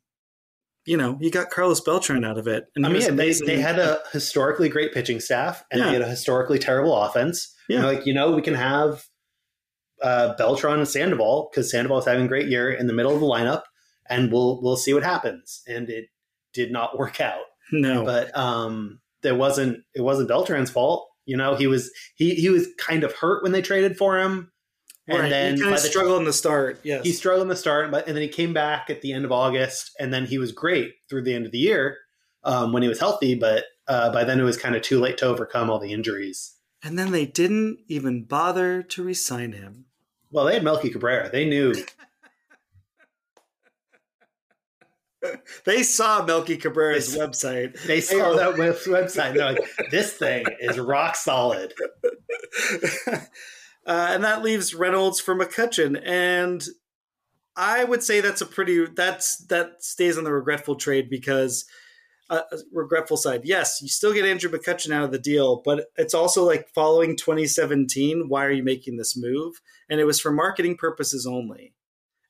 you know, you got Carlos Beltran out of it. And I mean, they, they had a historically great pitching staff, and yeah. they had a historically terrible offense. Yeah, like you know, we can have uh, Beltran and Sandoval because Sandoval is having a great year in the middle of the lineup, and we'll we'll see what happens. And it did not work out. No, but um, there wasn't. It wasn't Beltran's fault. You know, he was he he was kind of hurt when they traded for him, and right. then he kind of the struggled in the start. Yes, he struggled in the start, but and then he came back at the end of August, and then he was great through the end of the year um, when he was healthy. But uh, by then, it was kind of too late to overcome all the injuries. And then they didn't even bother to resign him. Well, they had Melky Cabrera. They knew [LAUGHS] they saw Melky Cabrera's they, website. They saw that website. They're like, this thing is rock solid. [LAUGHS] uh, and that leaves Reynolds for McCutchen. And I would say that's a pretty that's that stays on the regretful trade because uh, regretful side. Yes, you still get Andrew McCutchen out of the deal, but it's also like following 2017. Why are you making this move? And it was for marketing purposes only.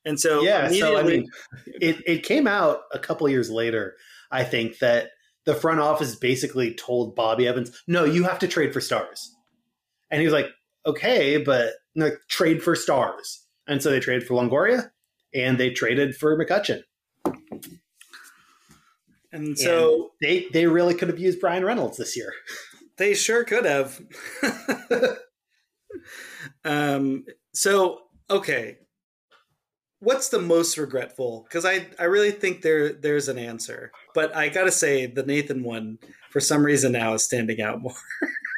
And so, yeah, so I mean, it, it came out a couple years later, I think, that the front office basically told Bobby Evans, no, you have to trade for stars. And he was like, okay, but no, trade for stars. And so they traded for Longoria and they traded for McCutchen. And so and they they really could have used Bryan Reynolds this year. [LAUGHS] They sure could have. [LAUGHS] um so okay, what's the most regretful? Because I I really think there there's an answer, but I gotta say the Nathan one for some reason now is standing out more.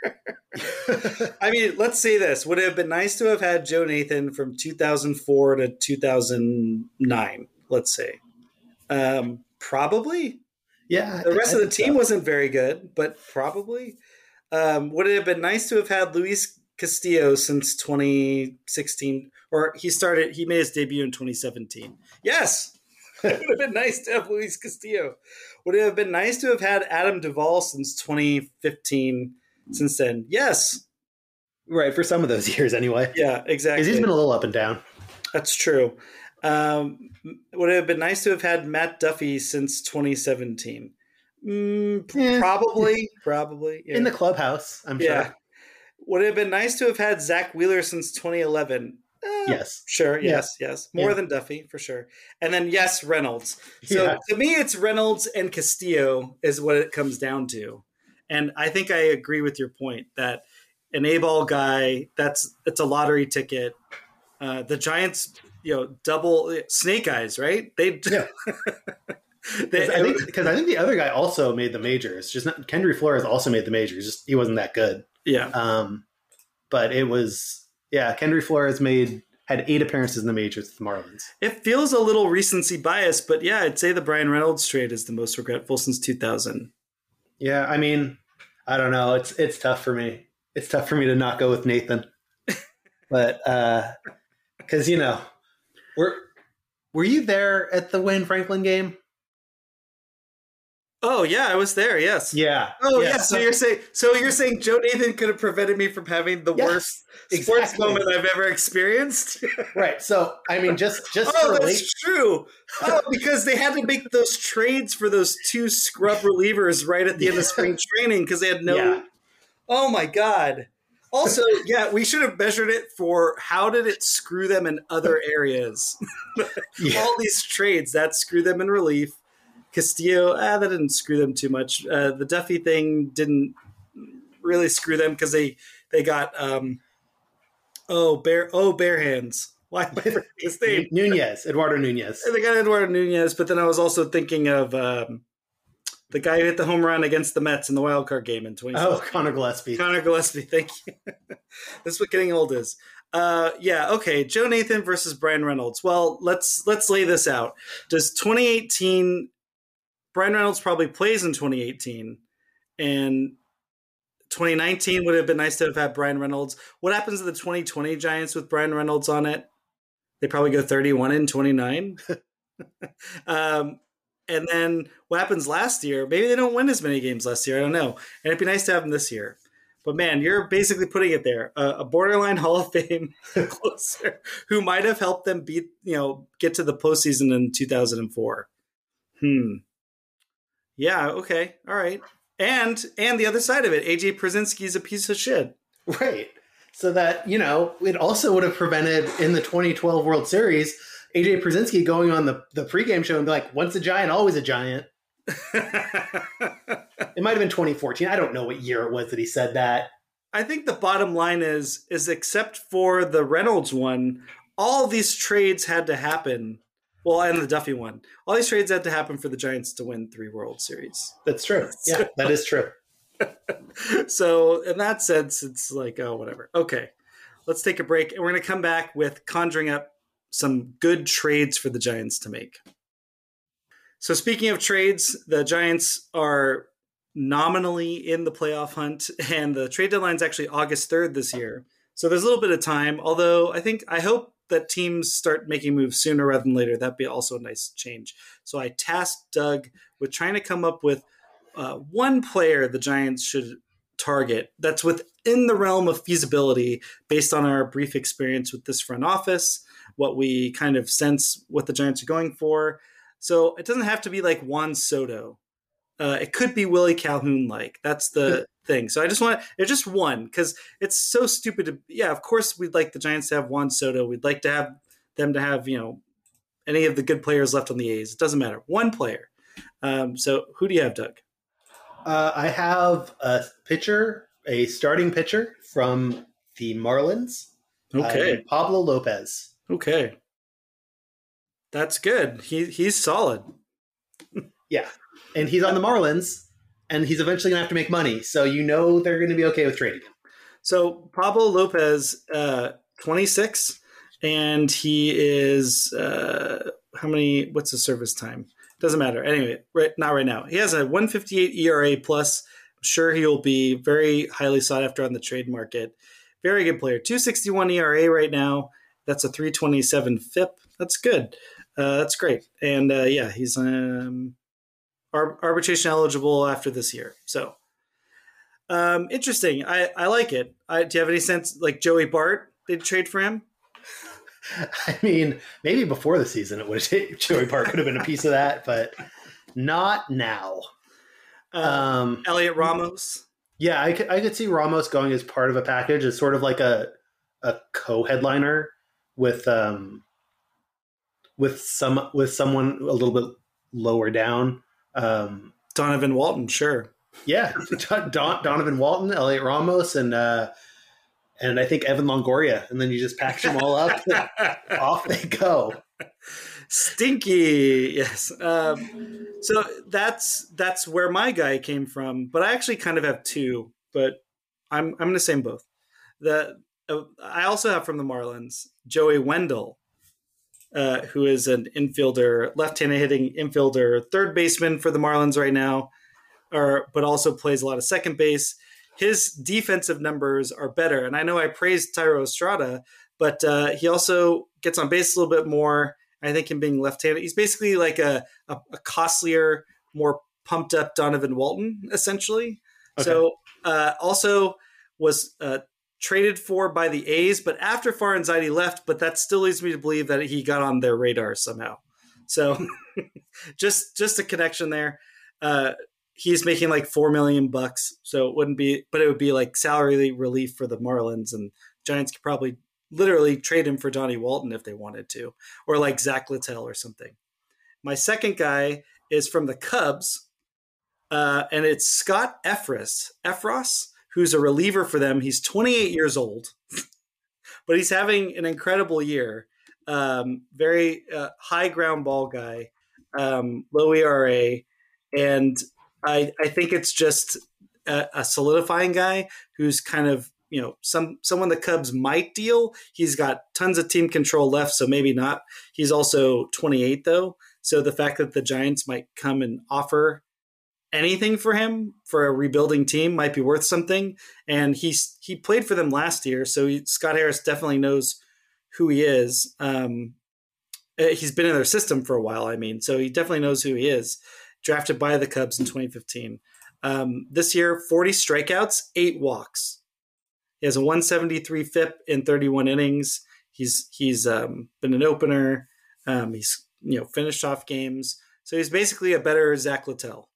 [LAUGHS] I mean, let's say this: would it have been nice to have had Joe Nathan from 2004 to 2009? Let's say, um, probably. Yeah, the rest of the team so. wasn't very good, but probably. Um, would it have been nice to have had Luis Castillo since 2016? or he started he made his debut in 2017. Yes, [LAUGHS] it would have been nice to have Luis Castillo. Would it have been nice to have had Adam Duvall since 2015? Since then, yes. Right for some of those [LAUGHS] years, anyway. Yeah, exactly. He's been a little up and down. That's true. Um, would it have been nice to have had Matt Duffy since 2017? Mm, yeah. Probably, probably yeah. in the clubhouse. I'm yeah. Would it have been nice to have had Zack Wheeler since 2011? Eh, yes. Sure. Yes. Yeah. Yes. More yeah. than Duffy for sure. And then yes, Reynolds. So yeah. to me, it's Reynolds and Castillo is what it comes down to. And I think I agree with your point that an A ball guy that's it's a lottery ticket. Uh, the Giants, you know, double snake eyes, right? They. Yeah. [LAUGHS] they, I think because I think the other guy also made the majors. Just not, Kendry Flores also made the majors. Just he wasn't that good. Yeah. Um, but it was yeah, Kendry Flores made had eight appearances in the majors with the Marlins. It feels a little recency bias, but yeah, I'd say the Bryan Reynolds trade is the most regretful since 2000. Yeah, I mean, I don't know. It's it's tough for me. It's tough for me to not go with Nathan, [LAUGHS] but uh, because you know, were were you there at the Wayne Franklin game? Oh yeah, I was there. Yes. Yeah. Oh yeah. So you're saying so you're saying Joe Nathan could have prevented me from having the yes, worst exactly. sports moment I've ever experienced. [LAUGHS] right. So I mean, just just oh, that's late- true. Oh, because they had to make those trades for those two scrub relievers right at the end of spring training because they had no. Yeah. Oh my god. Also, yeah, we should have measured it for how did it screw them in other areas. [LAUGHS] Yeah. All these trades that screw them in relief. Castillo, ah, that didn't screw them too much. Uh, the Duffy thing didn't really screw them because they they got um oh bear oh bare hands. Why am I [LAUGHS] forgetting his name? [LAUGHS] Nunez, Eduardo Nunez. And they got Eduardo Nunez, but then I was also thinking of um, the guy who hit the home run against the Mets in the wild card game in 2012. Oh, Conor Gillaspie. Conor Gillaspie, [LAUGHS] thank you. That's what getting old is. Uh, yeah, okay. Joe Nathan versus Bryan Reynolds. Well, let's let's lay this out. Does 2018 Bryan Reynolds probably plays in 2018, and 2019 would have been nice to have had Bryan Reynolds. What happens to the 2020 Giants with Bryan Reynolds on it? They probably go 31 and 29. [LAUGHS] um, and then what happens last year? Maybe they don't win as many games last year. I don't know. And it'd be nice to have them this year. But man, you're basically putting it there. Uh, a borderline [LAUGHS] Hall of Fame [LAUGHS] closer who might have helped them beat, you know, get to the postseason in 2004. Hmm. Yeah. Okay. All right. And and the other side of it, AJ Pierzynski's a piece of shit. Right. So that, you know, it also would have prevented in the 2012 World Series AJ Pierzynski going on the, the pregame show and be like, once a giant, always a giant. [LAUGHS] It might have been 2014. I don't know what year it was that he said that. I think the bottom line is is except for the Reynolds one, all these trades had to happen. Well, and the Duffy one, all these trades had to happen for the Giants to win three World Series. That's true. [LAUGHS] Yeah, that is true. so in that sense, it's like oh whatever. Okay, let's take a break, and we're going to come back with conjuring up some good trades for the Giants to make. So speaking of trades, the Giants are nominally in the playoff hunt, and the trade deadline is actually August 3rd this year. So there's a little bit of time, although I think I hope that teams start making moves sooner rather than later. That'd be also a nice change. So I tasked Doug with trying to come up with uh, one player the Giants should target that's within the realm of feasibility based on our brief experience with this front office, what we kind of sense what the Giants are going for. So it doesn't have to be like Juan Soto. Uh, it could be Willie Calhoun like. That's the thing. So I just want it's just one because it's so stupid to. Yeah, of course we'd like the Giants to have Juan Soto. We'd like to have them to have you know any of the good players left on the A's. It doesn't matter. One player. Um, so who do you have, Doug? Uh, I have a pitcher, a starting pitcher from the Marlins. uh, Okay. named Pablo Lopez. Okay. That's good. He he's solid. Yeah. And he's on the Marlins, and he's eventually going to have to make money. So you know they're going to be okay with trading him. So Pablo Lopez, uh, 26, and he is uh, how many? What's the service time? Doesn't matter. Anyway, right not right now. He has a 158 ERA plus. I'm sure he will be very highly sought after on the trade market. Very good player. 261 ERA right now. That's a 327 FIP. That's good. Uh, that's great. And uh, yeah, he's um, ar- arbitration eligible after this year. So um, interesting. I, I like it. I, do you have any sense like Joey Bart? They'd trade for him. [LAUGHS] I mean, maybe before the season it would have [LAUGHS] Joey Bart could have been a piece of that, but not now. Uh, Um, Heliot Ramos. yeah, I could, I could see Ramos going as part of a package as sort of like a a co-headliner with um with some with someone a little bit lower down. Um, Donovan Walton, sure. yeah, Don, Donovan Walton, Heliot Ramos, and uh, and I think Evan Longoria, and then you just package them all up. [LAUGHS] off they go. Stinky, yes. Um, so that's that's where my guy came from. But I actually kind of have two, but I'm I'm going to say them both. The uh, I also have from the Marlins Joey Wendle, uh, who is an infielder, left-handed hitting infielder, third baseman for the Marlins right now, or but also plays a lot of second base. His defensive numbers are better, and I know I praised Thairo Estrada, but uh, he also gets on base a little bit more. I think him being left-handed, he's basically like a, a, a costlier, more pumped up Donovan Walton, essentially. So uh, also was uh, traded for by the A's, but after Farhan Zaidi left, but that still leads me to believe that he got on their radar somehow. So [LAUGHS] just just a connection there. Uh, he's making like four million bucks, so it wouldn't be, but it would be like salary relief for the Marlins, and Giants could probably literally trade him for Johnny Walton if they wanted to, or like Zack Littell or something. My second guy is from the Cubs, uh, and it's Scott Effross. Effross, who's a reliever for them. He's 28 years old, [LAUGHS] but he's having an incredible year. Um, very uh, high ground ball guy, um, low ERA, and I, I think it's just a, a solidifying guy who's kind of you know some someone the Cubs might deal. He's got tons of team control left, so maybe not. He's also 28 though, so the fact that the Giants might come and offer anything for him for a rebuilding team might be worth something. And he's he played for them last year, so he, Scott Harris definitely knows who he is. Um, eh, he's been in their system for a while. I mean, so he definitely knows who he is. Drafted by the Cubs in 2015. Um, this year, 40 strikeouts, eight walks. He has a 173 FIP in 31 innings. He's he's um, been an opener. Um, he's you know finished off games. So he's basically a better Zack Littell.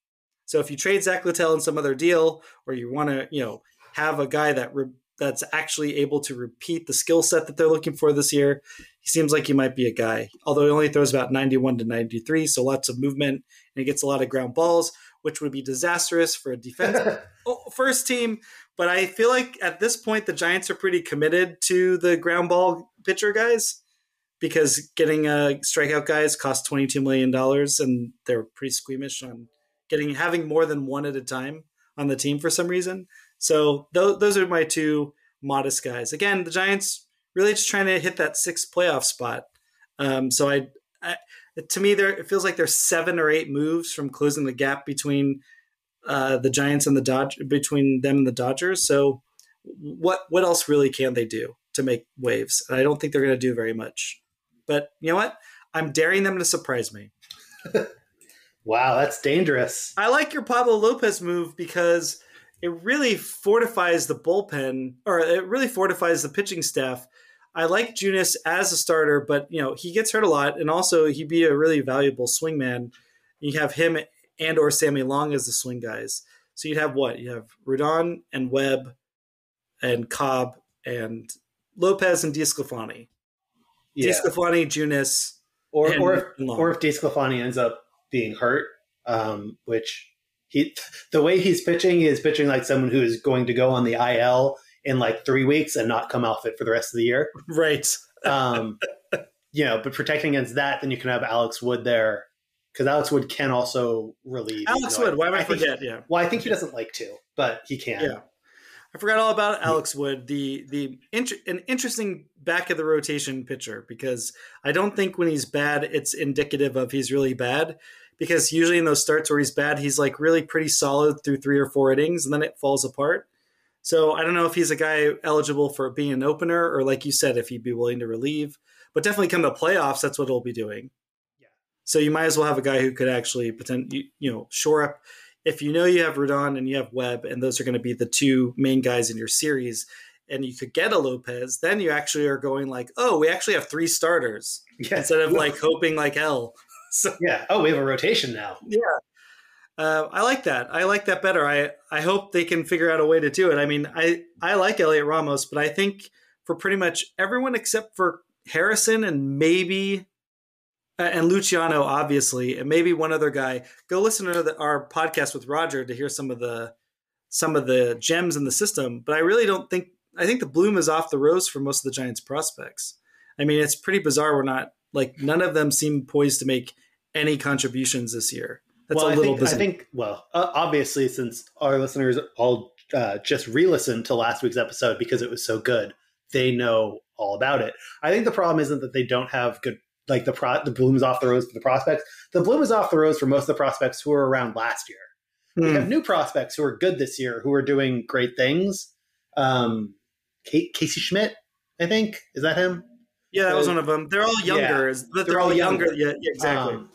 So if you trade Zack Littell in some other deal, or you want to you know have a guy that re- that's actually able to repeat the skill set that they're looking for this year, he seems like he might be a guy. Although he only throws about 91 to 93, so lots of movement and he gets a lot of ground balls, which would be disastrous for a defense [LAUGHS] first team. But I feel like at this point the Giants are pretty committed to the ground ball pitcher guys because getting a strikeout guys cost 22 million dollars and they're pretty squeamish on getting having more than one at a time on the team for some reason. So th- those are my two modest guys. Again, the Giants really just trying to hit that sixth playoff spot. Um, so I, I, to me, there it feels like there's seven or eight moves from closing the gap between uh, the Giants and the Dodge between them and the Dodgers. So what what else really can they do to make waves? And I don't think they're going to do very much. But you know what? I'm daring them to surprise me. [LAUGHS] wow, that's dangerous. I like your Pablo Lopez move because it really fortifies the bullpen, or it really fortifies the pitching staff. I like Junis as a starter, but you know he gets hurt a lot, and also he'd be a really valuable swingman. You have him and or Sammy Long as the swing guys. So you'd have what? You have Rodon and Webb and Cobb and Lopez and DeSclafani. Yeah. Junis, or or if, or if DeSclafani ends up being hurt, um, which he the way he's pitching he is pitching like someone who is going to go on the IL in like three weeks and not come off it for the rest of the year. Right. [LAUGHS] um, you know, but protecting against that, then you can have Alex Wood there because Alex Wood can also relieve. Alex Wood, why would I, I forget? He, yeah. Well, I think he doesn't like to, but he can. Yeah. I forgot all about Alex Wood, the the an interesting back of the rotation pitcher because I don't think when he's bad it's indicative of he's really bad because usually in those starts where he's bad he's like really pretty solid through three or four innings and then it falls apart. So I don't know if he's a guy eligible for being an opener or like you said if he'd be willing to relieve, but definitely come to playoffs that's what he'll be doing. Yeah. So you might as well have a guy who could actually pretend, you, you know, shore up. If you know you have Rodon and you have Webb, and those are going to be the two main guys in your series, and you could get a Lopez, then you actually are going like, oh, we actually have three starters yeah. instead of [LAUGHS] like hoping like hell. So yeah, oh, we have a rotation now. Yeah, uh, I like that. I like that better. I I hope they can figure out a way to do it. I mean, I I like Heliot Ramos, but I think for pretty much everyone except for Harrison and maybe and Luciano, obviously, and maybe one other guy. Go listen to the, our podcast with Roger to hear some of the some of the gems in the system. But I really don't think I think the bloom is off the rose for most of the Giants prospects. I mean, it's pretty bizarre. We're not like none of them seem poised to make any contributions this year. That's well, a little I think, I think well, uh, obviously, since our listeners all uh, just re-listened to last week's episode because it was so good, they know all about it. I think the problem isn't that they don't have good like the pro the bloom is off the rose for the prospects. The bloom is off the rose for most of the prospects who were around last year. Mm. We hmm. have new prospects who are good this year, who are doing great things. Um, Kate, Casey Schmitt, I think, is that him? Yeah, that was one of them. They're all younger, yeah, but they're, they're, all younger. younger. Yeah, yeah, exactly. Um,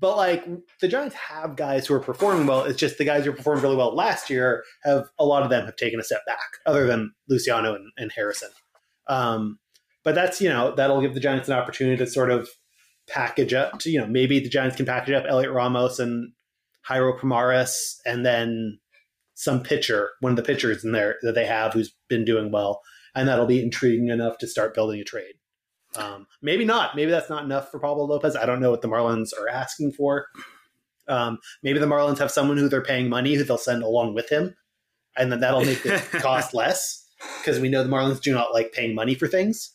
but like the Giants have guys who are performing well. It's just the guys who performed really well last year have a lot of them have taken a step back, other than Luciano and, and Harrison. Um, but that's, you know, that'll give the Giants an opportunity to sort of package up to, you know, maybe the Giants can package up Heliot Ramos and Jairo Pomares, and then some pitcher, one of the pitchers in there that they have who's been doing well, and that'll be intriguing enough to start building a trade. Um, maybe not. Maybe that's not enough for Pablo Lopez. I don't know what the Marlins are asking for. Um, maybe the Marlins have someone who they're paying money who they'll send along with him, and then that'll make it [LAUGHS] cost less because we know the Marlins do not like paying money for things.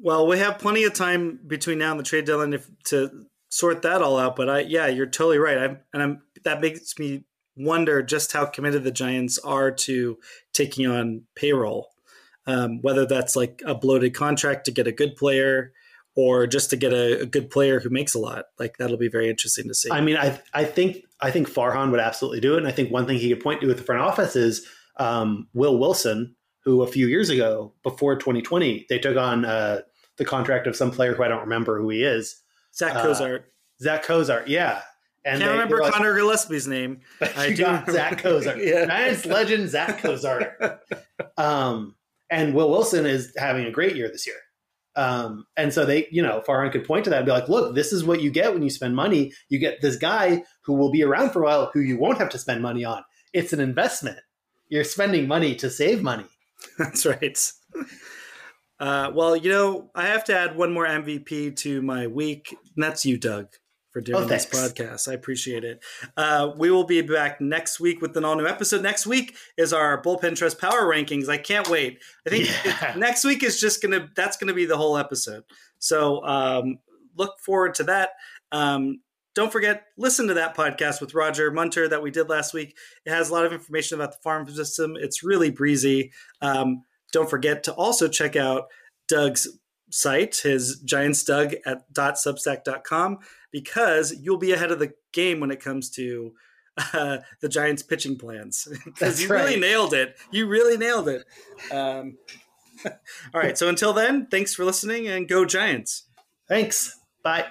Well, we have plenty of time between now and the trade deadline if, to sort that all out. But I, yeah, you're totally right. I'm, and I'm that makes me wonder just how committed the Giants are to taking on payroll. Um, whether that's like a bloated contract to get a good player or just to get a, a, good player who makes a lot. Like that'll be very interesting to see. I mean, I I think I think Farhan would absolutely do it, and I think one thing he could point to with the front office is um, Will Wilson, who a few years ago, before 2020, they took on uh, the contract of some player who I don't remember who he is. Zach uh, Cozart. Uh, Zach Cozart, yeah. And Can't they, remember like, Conor Gillaspie's name. [LAUGHS] I do Zach Cozart. [LAUGHS] yeah. Giants legend Zach Cozart. [LAUGHS] um, and Will Wilson is having a great year this year. Um, and so they, you know, Farhan could point to that and be like, look, this is what you get when you spend money. You get this guy who will be around for a while who you won't have to spend money on. It's an investment. You're spending money to save money. [LAUGHS] That's right. Uh, well, you know, I have to add one more MVP to my week, and that's you, Doug, for doing oh, this podcast. I appreciate it. Uh, we will be back next week with an all new episode. Next week is our bullpen trust power rankings. I can't wait. I think yeah. next week is just gonna that's gonna be the whole episode. So um, look forward to that. Um, don't forget, listen to that podcast with Roger Munter that we did last week. It has a lot of information about the farm system. It's really breezy. Um, don't forget to also check out Doug's site, his Giants Doug at dot .substack.com, because you'll be ahead of the game when it comes to uh, the Giants pitching plans. [LAUGHS] Because you right. really nailed it. You really nailed it. Um, [LAUGHS] all right. So until then, thanks for listening and go Giants. Thanks. Bye.